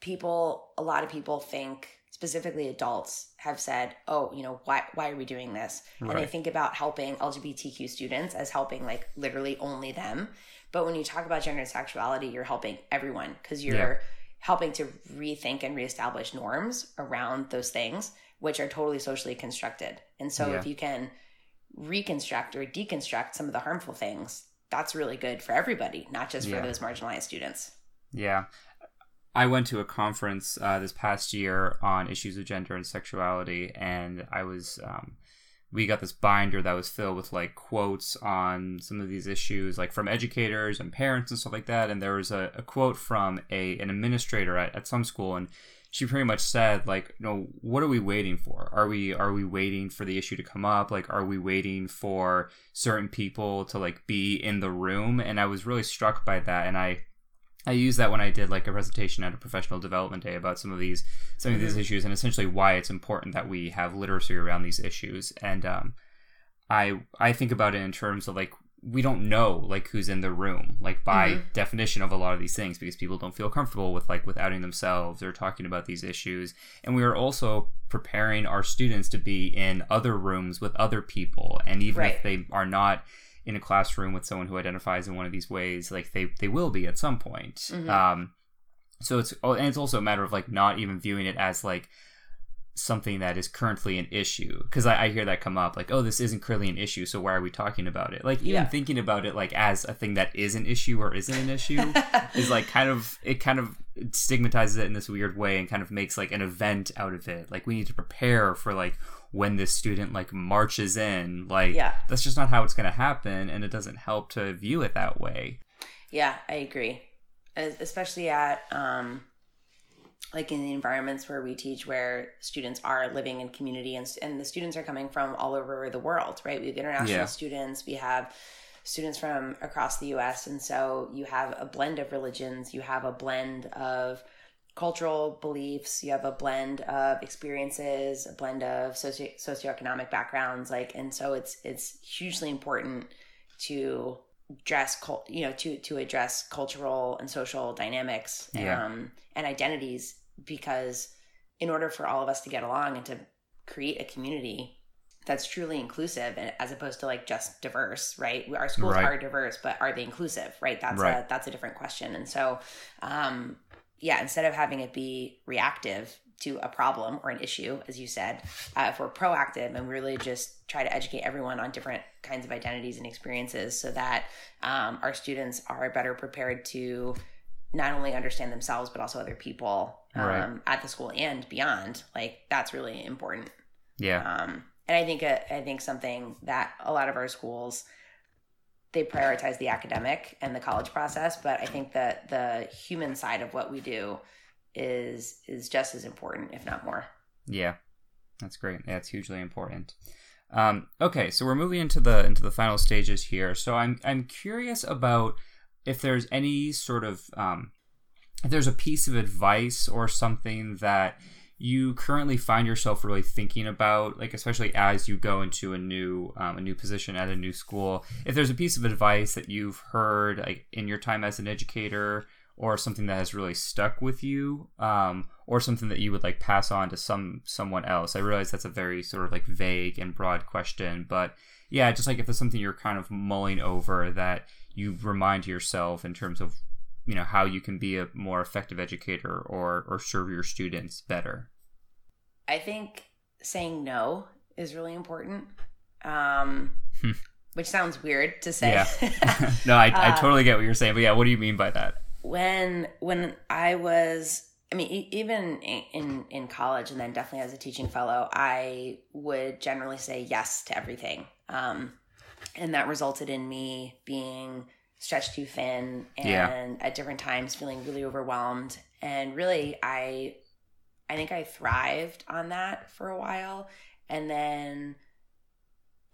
people, a lot of people think specifically adults have said, "Oh, you know, why why are we doing this?" Right. And they think about helping LGBTQ students as helping like literally only them. But when you talk about gender and sexuality, you're helping everyone because you're yeah. helping to rethink and reestablish norms around those things, which are totally socially constructed. And so yeah. if you can reconstruct or deconstruct some of the harmful things, that's really good for everybody, not just yeah. for those marginalized students. Yeah. I went to a conference uh, this past year on issues of gender and sexuality, and I was um, we got this binder that was filled with like quotes on some of these issues, like from educators and parents and stuff like that. And there was a, a quote from a an administrator at, at some school, and she pretty much said like, you know, what are we waiting for? Are we are we waiting for the issue to come up? Like, are we waiting for certain people to like be in the room? And I was really struck by that, and I I used that when I did like a presentation at a professional development day about some of these some of these mm-hmm. issues and essentially why it's important that we have literacy around these issues. And um, I I think about it in terms of like we don't know like who's in the room like by mm-hmm. definition of a lot of these things because people don't feel comfortable with like with outing themselves or talking about these issues and we are also preparing our students to be in other rooms with other people and even right. if they are not in a classroom with someone who identifies in one of these ways, like they they will be at some point. Mm-hmm. Um, so it's oh, and it's also a matter of like not even viewing it as like something that is currently an issue because I, I, hear that come up like oh this isn't currently an issue so why are we talking about it? Like even yeah. thinking about it like as a thing that is an issue or isn't an issue is like kind of it kind of stigmatizes it in this weird way and kind of makes like an event out of it. Like we need to prepare for like when this student like marches in. Like yeah. that's just not how it's going to happen and it doesn't help to view it that way. Yeah i agree. Especially at um like in the environments where we teach where students are living in community and, and the students are coming from all over the world right we have international yeah. students we have students from across the us and so you have a blend of religions you have a blend of cultural beliefs you have a blend of experiences a blend of socio- socioeconomic backgrounds like and so it's it's hugely important to address you know to to address cultural and social dynamics yeah. um, and identities because in order for all of us to get along and to create a community that's truly inclusive and as opposed to like just diverse right our schools right. are diverse but are they inclusive right that's right. a that's a different question and so um yeah instead of having it be reactive to a problem or an issue as you said uh, if we're proactive and really just try to educate everyone on different kinds of identities and experiences so that um, our students are better prepared to not only understand themselves but also other people um, right. at the school and beyond. Like that's really important. Yeah. Um, and I think uh, I think something that a lot of our schools they prioritize the academic and the college process, but I think that the human side of what we do is is just as important, if not more. Yeah, that's great. It's hugely important. Um, okay, so we're moving into the into the final stages here. So I'm I'm curious about if there's any sort of um, if there's a piece of advice or something that you currently find yourself really thinking about like especially as you go into a new um, a new position at a new school if there's a piece of advice that you've heard like in your time as an educator or something that has really stuck with you um, or something that you would like pass on to some someone else. I realize that's a very sort of like vague and broad question but yeah just like if there's something you're kind of mulling over that you remind yourself in terms of you know how you can be a more effective educator or or serve your students better. I think saying no is really important um hmm. which sounds weird to say. Yeah. No I, I uh, totally get what you're saying but yeah what do you mean by that when when i was I mean, even in in college, and then definitely as a teaching fellow, I would generally say yes to everything, um, and that resulted in me being stretched too thin and yeah. at different times feeling really overwhelmed. And really i i think i thrived on that for a while. And then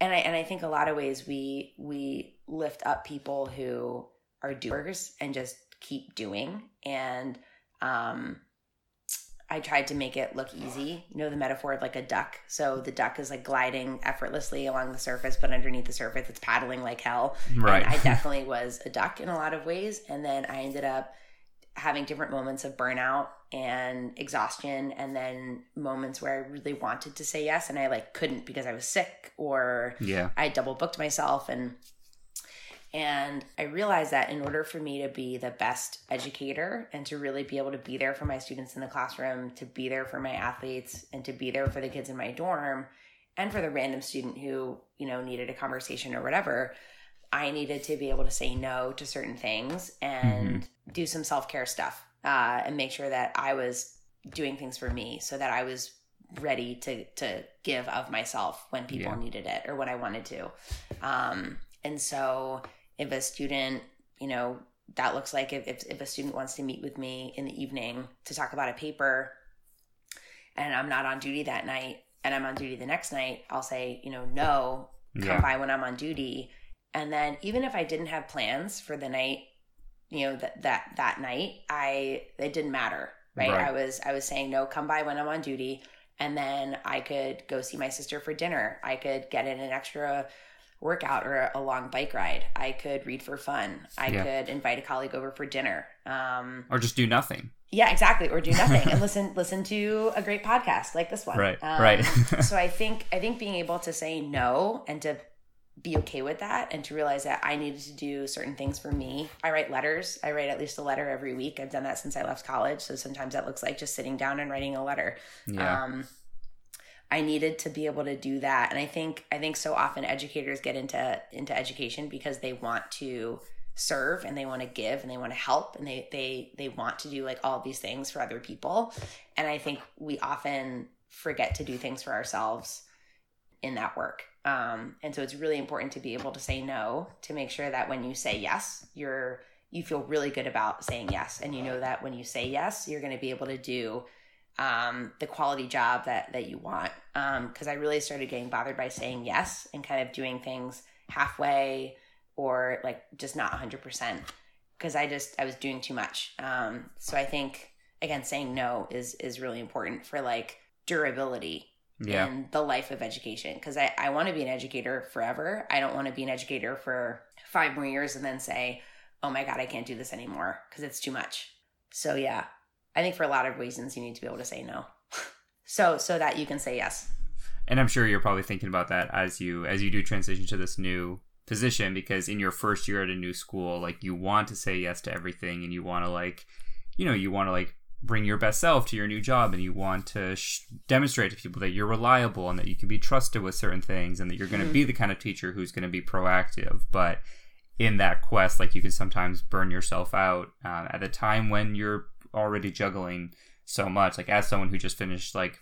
and i and i think a lot of ways we we lift up people who are doers and just keep doing and um I tried to make it look easy. You know the metaphor of like a duck. So the duck is like gliding effortlessly along the surface, but underneath the surface, it's paddling like hell. Right. And I definitely was a duck in a lot of ways. And then I ended up having different moments of burnout and exhaustion and then moments where I really wanted to say yes and I like couldn't because I was sick or yeah. I double booked myself and and I realized that in order for me to be the best educator and to really be able to be there for my students in the classroom, to be there for my athletes, and to be there for the kids in my dorm, and for the random student who, you know, needed a conversation or whatever, I needed to be able to say no to certain things and mm-hmm. do some self care stuff uh, and make sure that I was doing things for me so that I was ready to to give of myself when people yeah. needed it or when I wanted to. Um, and so if a student, you know, that looks like if, if, if a student wants to meet with me in the evening to talk about a paper and I'm not on duty that night and I'm on duty the next night, I'll say, you know, no, come yeah. by when I'm on duty. And then even if I didn't have plans for the night, you know, that that that night, I it didn't matter, right? right? I was I was saying no, come by when I'm on duty, and then I could go see my sister for dinner. I could get in an extra workout or a long bike ride. I could read for fun. I yeah. could invite a colleague over for dinner. Um, or just do nothing. Yeah, exactly. Or do nothing and listen listen to a great podcast like this one. Right. Um, right. so I think I think being able to say no and to be okay with that and to realize that I needed to do certain things for me. I write letters. I write at least a letter every week. I've done that since I left college. So sometimes that looks like just sitting down and writing a letter. Yeah. Um, I needed to be able to do that. And I think I think so often educators get into into education because they want to serve and they want to give and they want to help and they they they want to do like all these things for other people. And I think we often forget to do things for ourselves in that work. Um, and so it's really important to be able to say no to make sure that when you say yes, you're you feel really good about saying yes and you know that when you say yes, you're going to be able to do um, the quality job that that you want. Because um, I really started getting bothered by saying yes and kind of doing things halfway or like just not 100% because I just I was doing too much. Um, so I think again saying no is is really important for like durability yeah. in the life of education because I, I want to be an educator forever. I don't want to be an educator for five more years and then say, oh my God, I can't do this anymore because it's too much. So yeah, I think for a lot of reasons, you need to be able to say no. So so that you can say yes. And I'm sure you're probably thinking about that as you as you do transition to this new position because in your first year at a new school, like you want to say yes to everything and you want to like, you know, you want to like bring your best self to your new job and you want to sh- demonstrate to people that you're reliable and that you can be trusted with certain things and that you're going to mm-hmm. be the kind of teacher who's going to be proactive but in that quest like you can sometimes burn yourself out uh, at a time when you're already juggling so much. Like as someone who just finished like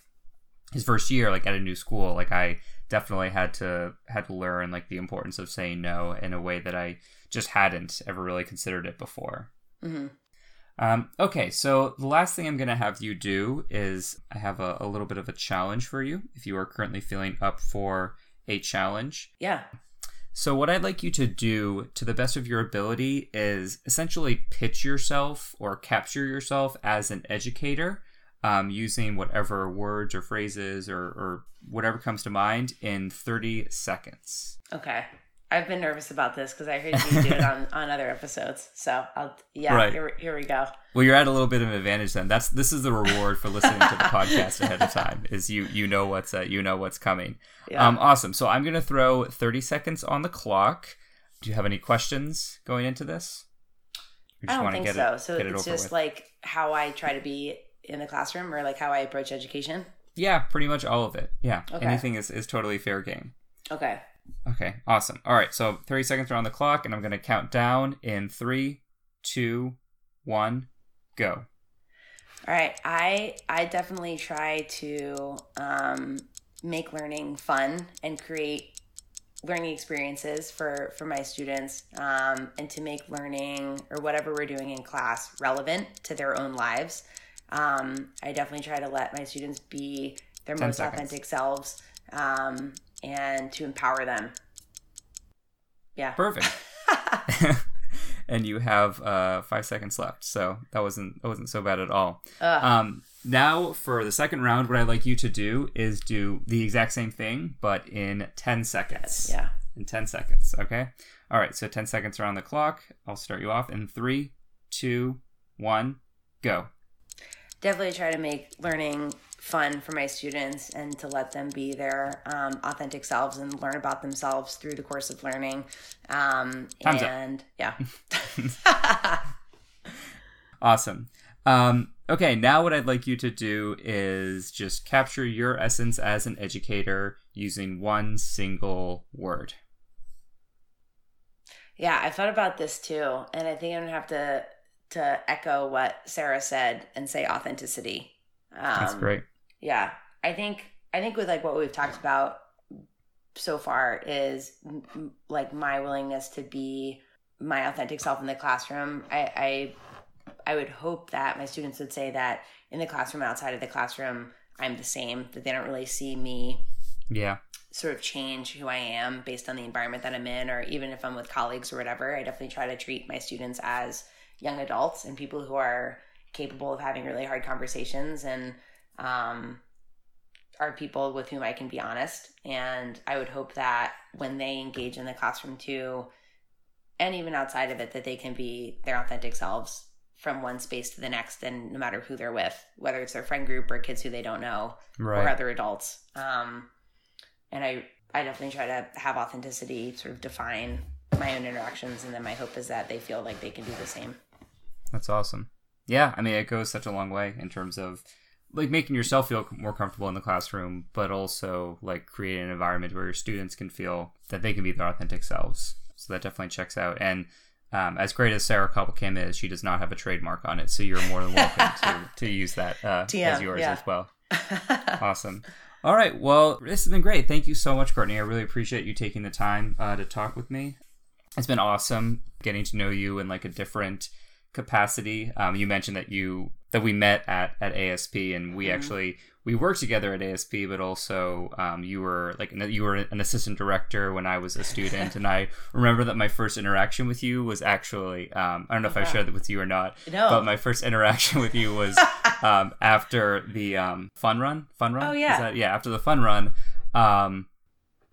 his first year like at a new school like i definitely had to had to learn like the importance of saying no in a way that i just hadn't ever really considered it before. Mm-hmm. um, okay so the last thing i'm going to have you do is i have a, a little bit of a challenge for you if you are currently feeling up for a challenge. Yeah so, what I'd like you to do to the best of your ability is essentially pitch yourself or capture yourself as an educator um, using whatever words or phrases or, or whatever comes to mind in 30 seconds. Okay. I've been nervous about this because I heard you do it on, on other episodes. So I'll yeah, right. here, here we go. Well, you're at a little bit of an advantage then. That's this is the reward for listening to the podcast ahead of time. Is you you know what's uh, you know what's coming. Yeah. Um, awesome. So I'm gonna throw 30 seconds on the clock. Do you have any questions going into this? I don't think so. It, so it's just with? like how I try to be in the classroom or like how I approach education. Yeah, pretty much all of it. Yeah, okay. anything is is totally fair game. Okay. Okay, awesome. All right, so 30 seconds are on the clock, and I'm going to count down in three, two, one, go. All right, I I definitely try to um, make learning fun and create learning experiences for for my students, um, and to make learning or whatever we're doing in class relevant to their own lives. Um, I definitely try to let my students be their most seconds. authentic selves. Um, and to empower them. Yeah. Perfect. and you have uh, five seconds left, so that wasn't that wasn't so bad at all. Um, now for the second round, what I'd like you to do is do the exact same thing, but in ten seconds. Yeah. In ten seconds. Okay. All right. So ten seconds are on the clock. I'll start you off in three, two, one, go. Definitely try to make learning fun for my students and to let them be their um, authentic selves and learn about themselves through the course of learning. Um, and up. yeah. awesome. Um, okay, now what I'd like you to do is just capture your essence as an educator using one single word. Yeah, I thought about this too, and I think I'm gonna have to to echo what Sarah said and say authenticity. Um, That's great. yeah i think i think with like what we've talked about so far is m- like my willingness to be my authentic self in the classroom. I i i would hope that my students would say that in the classroom outside of the classroom i'm the same that they don't really see me yeah. sort of change who i am based on the environment that i'm in or even if i'm with colleagues or whatever i definitely try to treat my students as young adults and people who are capable of having really hard conversations and um, are people with whom I can be honest. And I would hope that when they engage in the classroom too, and even outside of it, that they can be their authentic selves from one space to the next, and no matter who they're with, whether it's their friend group or kids who they don't know right. or other adults. Um, and I, I definitely try to have authenticity sort of define my own interactions, and then my hope is that they feel like they can do the same. That's awesome. Yeah, I mean, it goes such a long way in terms of like making yourself feel more comfortable in the classroom, but also like creating an environment where your students can feel that they can be their authentic selves. So that definitely checks out. And um, as great as Sarah Koppelkim is, she does not have a trademark on it, so you're more than welcome to, to use that uh, TM, as yours yeah. as well. awesome. All right. Well, this has been great. Thank you so much, Courtney. I really appreciate you taking the time uh, to talk with me. It's been awesome getting to know you in like a different capacity. Um, you mentioned that you that we met at at ASP, and we mm-hmm. actually we worked together at ASP, but also um, you were like you were an assistant director when I was a student, and I remember that my first interaction with you was actually um, I don't know if I shared that with you or not, no. but my first interaction with you was um, after the um, fun run. Fun run. Oh yeah, that, yeah. After the fun run. Um,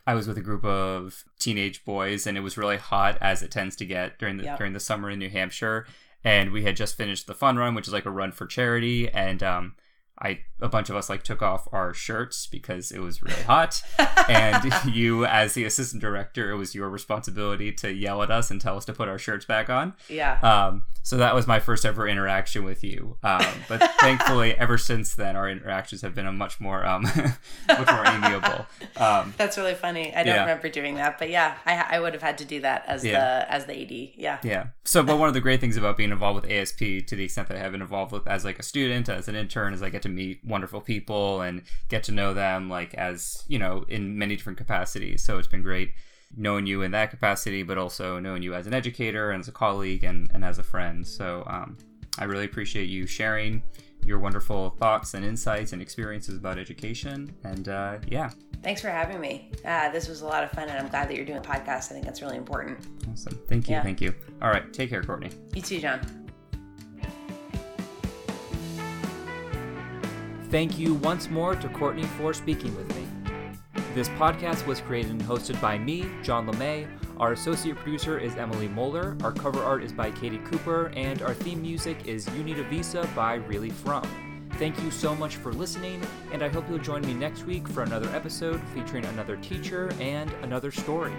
I was with a group of teenage boys, and it was really hot, as it tends to get during the yep. during the summer in New Hampshire and we had just finished the fun run, which is like a run for charity, and um, I a bunch of us like took off our shirts because it was really hot, and you, as the assistant director, it was your responsibility to yell at us and tell us to put our shirts back on. Yeah. Um, so that was my first ever interaction with you. Um, but thankfully, ever since then, our interactions have been a much more um, much more amiable. Um, That's really funny. I don't yeah. remember doing that, but yeah, I, I would have had to do that as Yeah. the as the AD. Yeah. Yeah. So, but one of the great things about being involved with ASP, to the extent that I have been involved with as like a student, as an intern, is I get to meet wonderful people and get to know them like as you know in many different capacities. So it's been great knowing you in that capacity, but also knowing you as an educator and as a colleague and, and as a friend. So um, I really appreciate you sharing your wonderful thoughts and insights and experiences about education. And uh, yeah, Thanks for having me. Uh, this was a lot of fun, and I'm glad that you're doing a podcast. I think that's really important. awesome. Thank you. Yeah. Thank you. All right. Take care, Courtney. You too, John. Thank you once more to Courtney for speaking with me. This podcast was created and hosted by me, John LeMay. Our associate producer is Emily Moeller. Our cover art is by Katie Cooper, and our theme music is You Need a Visa by Really From. Thank you so much for listening, and I hope you'll join me next week for another episode featuring another teacher and another story.